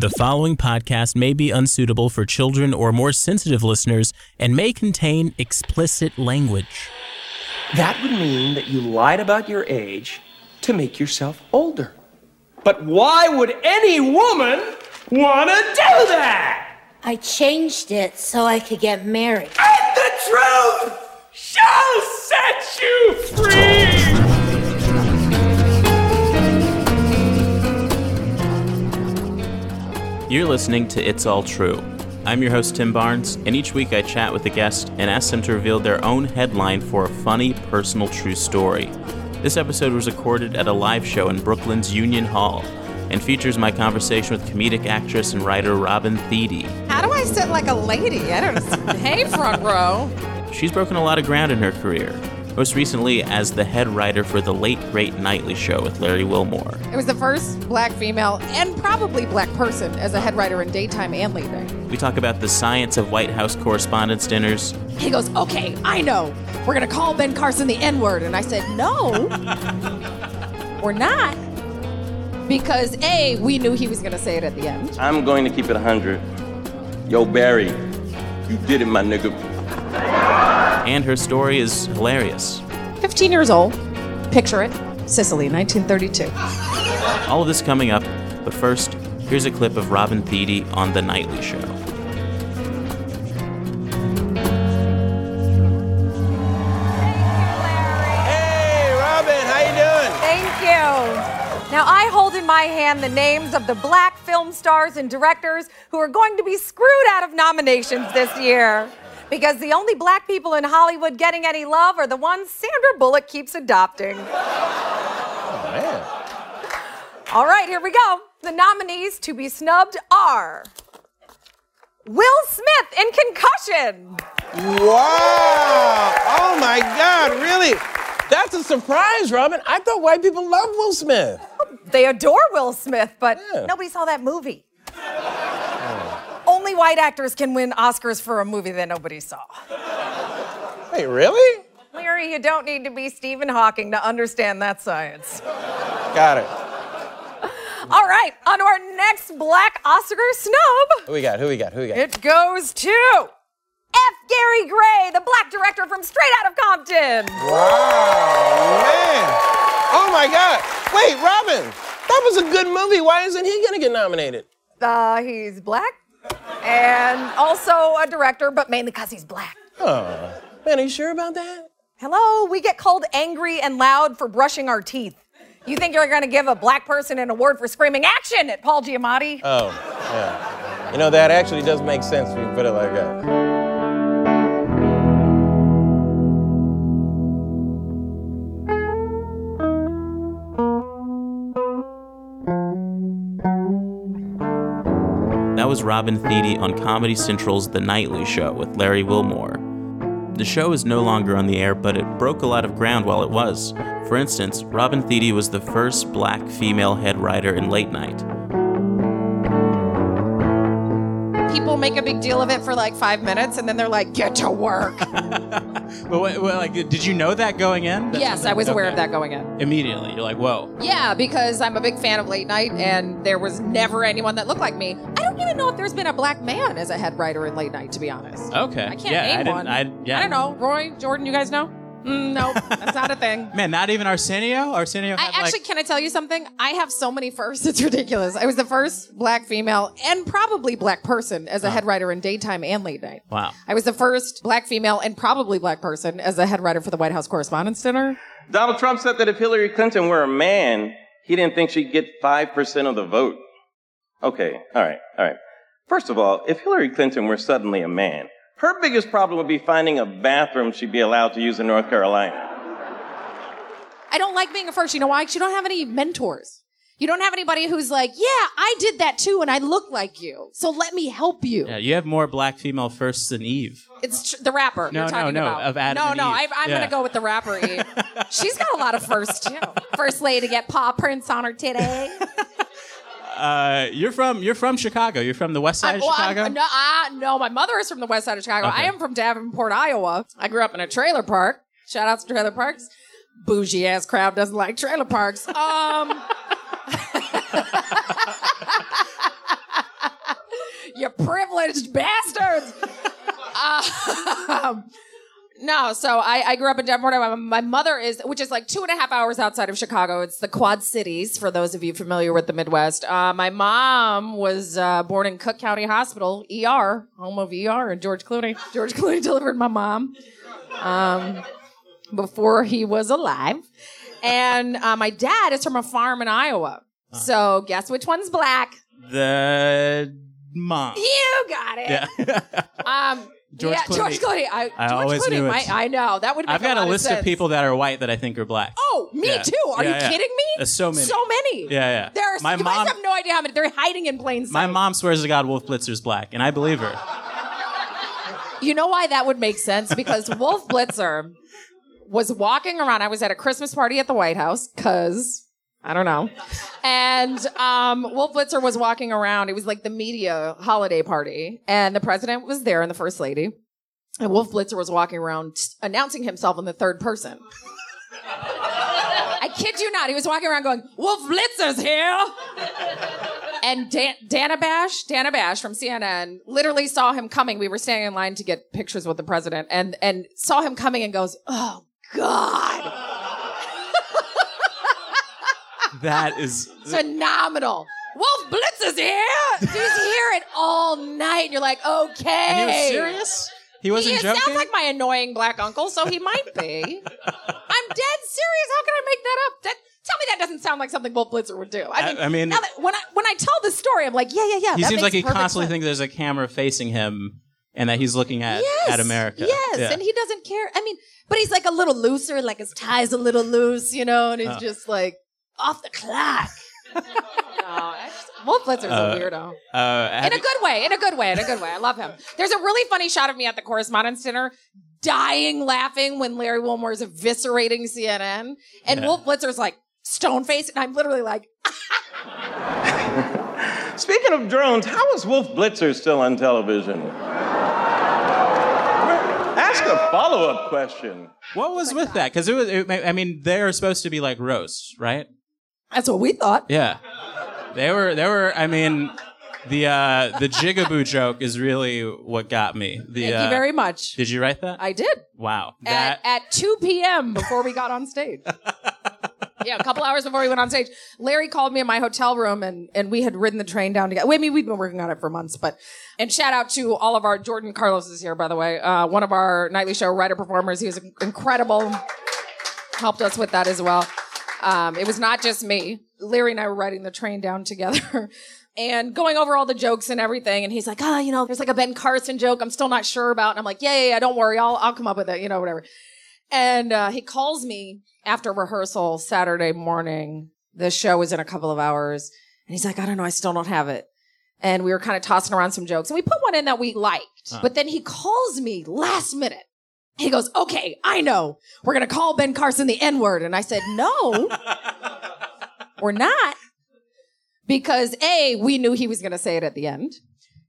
The following podcast may be unsuitable for children or more sensitive listeners and may contain explicit language. That would mean that you lied about your age to make yourself older. But why would any woman want to do that? I changed it so I could get married. And the truth shall set you free! You're listening to It's All True. I'm your host, Tim Barnes, and each week I chat with a guest and ask them to reveal their own headline for a funny, personal, true story. This episode was recorded at a live show in Brooklyn's Union Hall and features my conversation with comedic actress and writer Robin Thede. How do I sit like a lady? I don't. hey, front row. She's broken a lot of ground in her career, most recently as the head writer for The Late Great Nightly Show with Larry Wilmore. It was the first black female and probably black person as a head writer in daytime and late night. We talk about the science of White House correspondents' dinners, He goes, "Okay, I know. We're gonna call Ben Carson the N word," and I said, "No, we're not." Because A, we knew he was gonna say it at the end. I'm going to keep it 100. Yo, Barry, you did it, my nigga. And her story is hilarious. 15 years old. Picture it. Sicily, 1932. All of this coming up, but first, here's a clip of Robin Thede on The Nightly Show. Hey, Robin, how you doing? Thank you. Now, I hold in my hand the names of the black film stars and directors who are going to be screwed out of nominations this year. Because the only black people in Hollywood getting any love are the ones Sandra Bullock keeps adopting. Oh, Man. All right, here we go. The nominees to be snubbed are Will Smith in Concussion, Wow! Oh my God, really? That's a surprise, Robin. I thought white people love Will Smith. They adore Will Smith, but Yeah. nobody saw that movie. White actors can win Oscars for a movie that nobody saw. Wait, really? Larry, you don't need to be Stephen Hawking to understand that science. Got it. All right, on to our next black Oscar snub. Who we got? Who we got? Who we got? It goes to F. Gary Gray, the black director from Straight Out of Compton. Wow, man. Oh my God. Wait, Robin, that was a good movie. Why isn't he gonna get nominated? Uh, he's black and also a director, but mainly because he's black. Oh, man, are you sure about that? Hello, we get called angry and loud for brushing our teeth. You think you're gonna give a black person an award for screaming action at Paul Giamatti? Oh, yeah. You know, that actually does make sense when you put it like that. Was Robin Thede on Comedy Central's The Nightly Show with Larry Wilmore. The show is no longer on the air, but it broke a lot of ground while it was. For instance, Robin Thede was the first black female head writer in late night. People make a big deal of it for like five minutes, and then they're like, "Get to work." But what, what, like, did you know that going in? That's yes, something- I was aware of that going in. Immediately, you're like, whoa. Yeah, because I'm a big fan of late night, and there was never anyone that looked like me. I don't even know if there's been a black man as a head writer in late night, to be honest. Okay. I can't yeah, name I one. I, yeah. I don't know. Roy, Jordan, you guys know? Mm, no, that's not a thing. Man, not even Arsenio. Arsenio. I actually, like, can I tell you something? I have so many firsts. It's ridiculous. I was the first black female and probably black person as a head writer in daytime and late night. Wow. I was the first black female and probably black person as a head writer for the White House Correspondents' Dinner. Donald Trump said that if Hillary Clinton were a man, he didn't think she'd get 5% of the vote. Okay, all right, all right. First of all, if Hillary Clinton were suddenly a man, her biggest problem would be finding a bathroom she'd be allowed to use in North Carolina. I don't like being a first. You know why? 'Cause you don't have any mentors. You don't have anybody who's like, yeah, I did that too, and I look like you. So let me help you. Yeah, you have more black female firsts than Eve. It's tr- the rapper. No, you're no, talking no, about. of Adam no, and no. Eve. I, I'm Yeah. gonna go with the rapper Eve. She's got a lot of firsts too. First lady to get paw prints on her titty. Uh, you're from you're from Chicago. You're from the west side of well, I'm- Chicago. no, I, no, my mother is from the west side of Chicago. Okay. I am from Davenport, Iowa. I grew up in a trailer park. Shout out to trailer parks. Bougie ass crowd doesn't like trailer parks. Um, you privileged bastards. um, no, so I, I grew up in Davenport. My, my mother is, which is like two and a half hours outside of Chicago. It's the Quad Cities, for those of you familiar with the Midwest. Uh, my mom was uh, born in Cook County Hospital, ER, home of ER, and George Clooney. George Clooney delivered my mom um, before he was alive. And uh, my dad is from a farm in Iowa. So guess which one's black? The mom. You got it. Yeah. Um, George yeah, Clooney. George Clooney. I, I George always Clooney knew it. might- I know that would. Make I've got a, a lot list of, of sense. people that are white that I think are black. Oh, me Yeah. too. Are Yeah, you yeah. kidding me? There's so many. So many. Yeah, yeah. There are. My you mom- guys have no idea how many. They're hiding in plain sight. My mom swears to God Wolf Blitzer's black, and I believe her. You know why that would make sense? Because Wolf Blitzer was walking around. I was at a Christmas party at the White House because I don't know. And um, Wolf Blitzer was walking around. It was like the media holiday party, and the president was there and the first lady. And Wolf Blitzer was walking around announcing himself in the third person. I kid you not. He was walking around going, Wolf Blitzer's here. And Dan- Dana Bash, Dana Bash from CNN, literally saw him coming. We were standing in line to get pictures with the president, and and saw him coming and goes, "Oh God, That is. phenomenal! Wolf Blitzer's here. He's here it all night." And you're like, "Okay." And he was serious? He wasn't he joking? sounds like my annoying black uncle, so he might be. I'm dead serious. How can I make that up? That, tell me that doesn't sound like something Wolf Blitzer would do. I I- mean, I mean- now that, when I when I tell the story, I'm like, yeah, yeah, yeah. he seems like he constantly sense. thinks there's a camera facing him and that he's looking at, yes, at America. Yes, Yeah. and he doesn't care. I mean, but he's like a little looser, like his tie's a little loose, you know, and he's Oh. just like off the clock. no, just, Wolf Blitzer's Uh, a weirdo. Uh, In a good way, in a good way, in a good way. I love him. There's a really funny shot of me at the Correspondents' Dinner, dying laughing when Larry Wilmore is eviscerating CNN, and Yeah. Wolf Blitzer's like stone faced, and I'm literally like, Speaking of drones, how is Wolf Blitzer still on television? Ask a follow up question. what was with that? Because it was, it, I mean, they're supposed to be like roasts, right? That's what we thought. Yeah. They were, they were, I mean, the uh, the jigaboo joke is really what got me. The, Thank uh, you very much. Did you write that? I did. wow. at, That, at 2 p.m. before we got on stage. yeah, a couple hours before we went on stage. Larry called me in my hotel room and, and we had ridden the train down together. I mean, we'd been working on it for months, but, and shout out to all of our, Jordan Carlos is here, by the way, uh, one of our nightly show writer performers. He was incredible. Helped us with that as well. Um, it was not just me. Larry and I were riding the train down together. And going over all the jokes and everything, and he's like, "Ah, you know, there's like a Ben Carson joke. I'm still not sure about." And I'm like, "Yeah, yeah, yeah. Don't worry. I'll I'll come up with it. You know, whatever." And uh, he calls me after rehearsal Saturday morning. The show is in a couple of hours, and he's like, "I don't know. I still don't have it." And we were kind of tossing around some jokes, and we put one in that we liked. But then he calls me last minute. He goes, "Okay, I know. We're gonna call Ben Carson the N word," and I said, "No, we're not." because A, we knew he was going to say it at the end,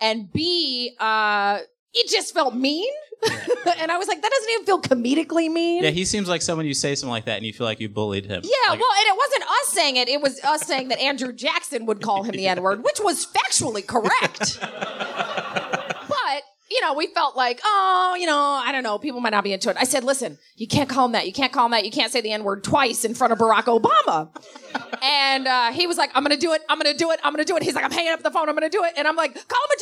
and B, uh, it just felt mean. and I was like, that doesn't even feel comedically mean. yeah, he seems like someone you say something like that and you feel like you bullied him. Yeah, Like- well, and it wasn't us saying it. It was us saying that Andrew Jackson would call him the N word, which was factually correct. you know, we felt like, oh, you know, I don't know, people might not be into it. I said, listen, you can't call him that. You can't call him that. You can't say the N word twice in front of Barack Obama. and uh, he was like, I'm going to do it. I'm going to do it. I'm going to do it. He's like, I'm hanging up the phone. I'm going to do it. And I'm like, call him a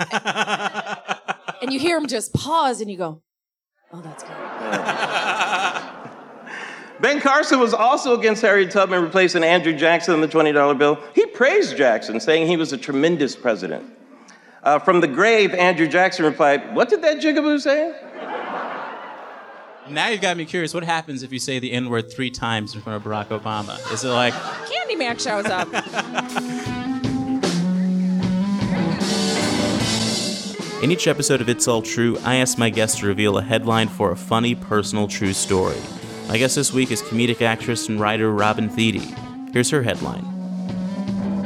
jigaboo. and you hear him just pause and you go, oh, that's good. Ben Carson was also against Harriet Tubman replacing Andrew Jackson on the $20 bill. He praised Jackson, saying he was a tremendous president. Uh, from the grave, Andrew Jackson replied, What did that jigaboo say? Now you've got me curious. What happens if you say the N word three times in front of Barack Obama? Is it like, Candyman shows up. In each episode of It's All True, I ask my guests to reveal a headline for a funny, personal, true story. My guest this week is comedic actress and writer Robin Thede. Here's her headline.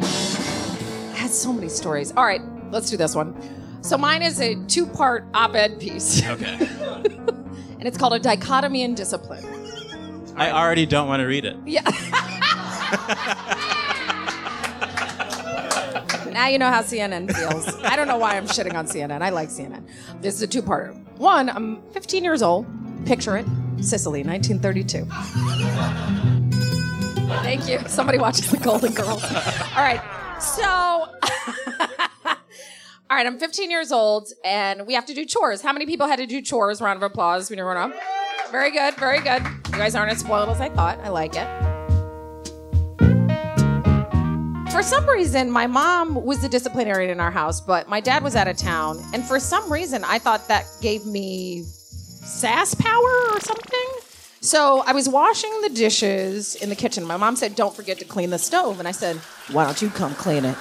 I had so many stories. All right, let's do this one. So mine is a two-part op-ed piece, okay. and it's called "A Dichotomy in Discipline." I already don't want to read it. Yeah. Now you know how CNN feels. I don't know why I'm shitting on CNN. I like CNN. This is a two-parter. One, I'm 15 years old. Picture it. Sicily, 1932. Thank you. Somebody watches the Golden Girls. All right. So, all right, I'm 15 years old and we have to do chores. How many people had to do chores? Round of applause. We never know. Very good, very good. You guys aren't as spoiled as I thought. I like it. For some reason, my mom was the disciplinarian in our house, but my dad was out of town. And for some reason, I thought that gave me sass power or something. So I was washing the dishes in the kitchen. My mom said, Don't forget to clean the stove. And I said, Why don't you come clean it?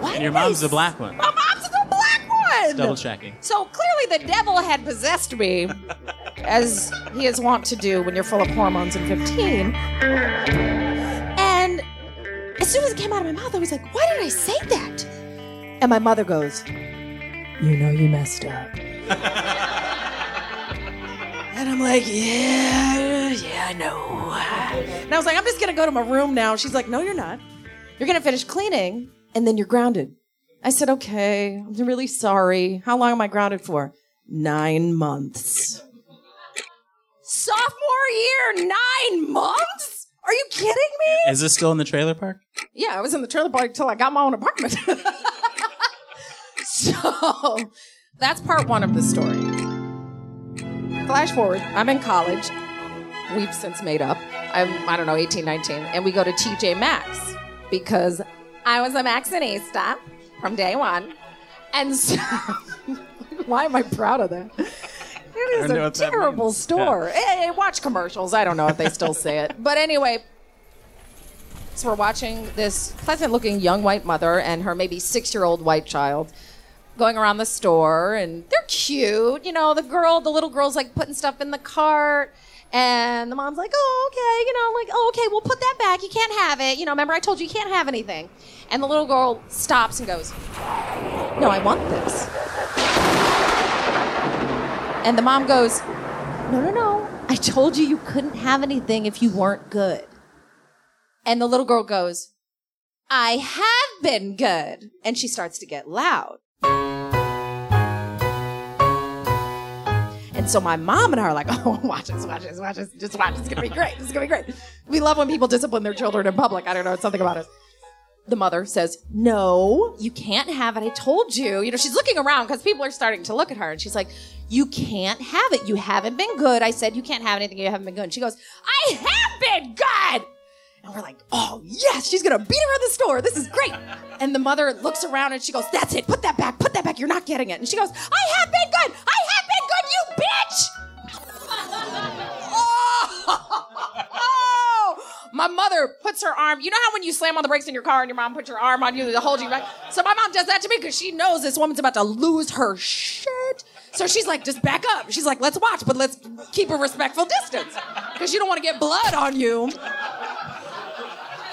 Why And your mom's the black one. My mom's the black one. Double checking. So clearly the devil had possessed me, as he is wont to do when you're full of hormones and 15. And as soon as it came out of my mouth, I was like, why did I say that? And my mother goes, You know you messed up. and I'm like, Yeah, yeah, I know. And I was like, I'm just gonna go to my room now. She's like, No, you're not. You're gonna finish cleaning and then you're grounded. I said, okay, I'm really sorry. How long am I grounded for? Nine months. Sophomore year, nine months? Are you kidding me? Is this still in the trailer park? Yeah, I was in the trailer park until I got my own apartment. so that's part one of the story. Flash forward, I'm in college. We've since made up. I'm, I don't know, 18, 19. And we go to TJ Maxx because I was a Maxxinista from day one. And so, why am I proud of that? It is a terrible means. store. Eh, watch commercials. I don't know if they still say it. But anyway, so we're watching this pleasant looking young white mother and her maybe six year old white child going around the store and they're cute. You know, the girl, the little girl's like putting stuff in the cart. And the mom's like, oh, okay, you know, I'm like, oh, okay, we'll put that back. You can't have it. You know, remember I told you you can't have anything. And the little girl stops and goes, no, I want this. And the mom goes, no, no, no. I told you you couldn't have anything if you weren't good. And the little girl goes, I have been good. And she starts to get loud. So my mom and I are like, oh, watch this, watch this, watch this, just watch. It's gonna be great. It's gonna be great. We love when people discipline their children in public. I don't know, it's something about us. The mother says, no, you can't have it. I told you. You know, she's looking around because people are starting to look at her and she's like, you can't have it. You haven't been good. I said you can't have anything. You haven't been good. And she goes, I have been good. And we're like, oh, yes, she's to beat her in the store. This is great. And the mother looks around and she goes, that's it. Put that back. Put that back. You're not getting it. And she goes, I have been good. I my mother puts her arm. You know how when you slam on the brakes in your car and your mom puts your arm on you to hold you back? So my mom does that to me because she knows this woman's about to lose her shit. So she's like, just back up. She's like, let's watch, but let's keep a respectful distance because you don't want to get blood on you.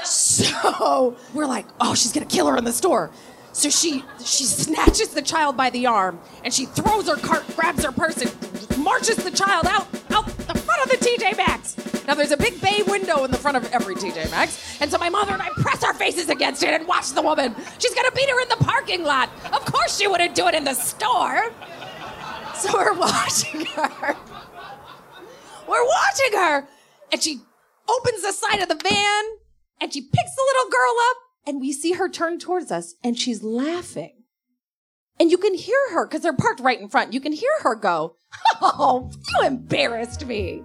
So we're like, oh, she's gonna kill her in the store. So she she snatches the child by the arm and she throws her cart, grabs her purse, and marches the child out out the front of the TJ Maxx. Now there's a big bay window in the front of every TJ Maxx, and so my mother and I press our faces against it and watch the woman. She's gonna beat her in the parking lot. Of course she wouldn't do it in the store. So we're watching her. We're watching her, and she opens the side of the van and she picks the little girl up and we see her turn towards us and she's laughing. And you can hear her because they're parked right in front. You can hear her go, Oh, you embarrassed me.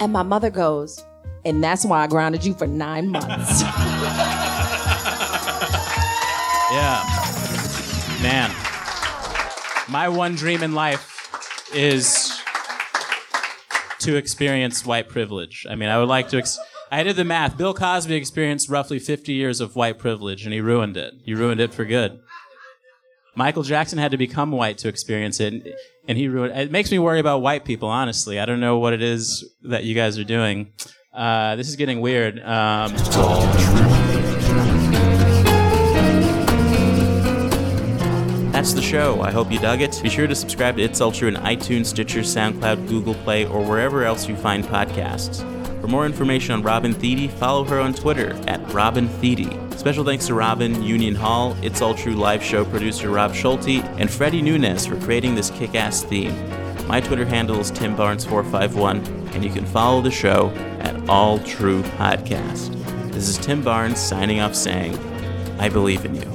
And my mother goes, And that's why I grounded you for nine months. Yeah. Man. My one dream in life is to experience white privilege. I mean, I would like to. Ex- I did the math. Bill Cosby experienced roughly 50 years of white privilege, and he ruined it. He ruined it for good. Michael Jackson had to become white to experience it, and, and he ruined. It makes me worry about white people. Honestly, I don't know what it is that you guys are doing. Uh, this is getting weird. Um, That's the show. I hope you dug it. Be sure to subscribe to It's All True in iTunes, Stitcher, SoundCloud, Google Play, or wherever else you find podcasts. For more information on Robin Thede, follow her on Twitter at Robin Thede. Special thanks to Robin, Union Hall, It's All True live show producer Rob Schulte, and Freddie Nunez for creating this kick ass theme. My Twitter handle is TimBarnes451, and you can follow the show at All True Podcast. This is Tim Barnes signing off saying, I believe in you.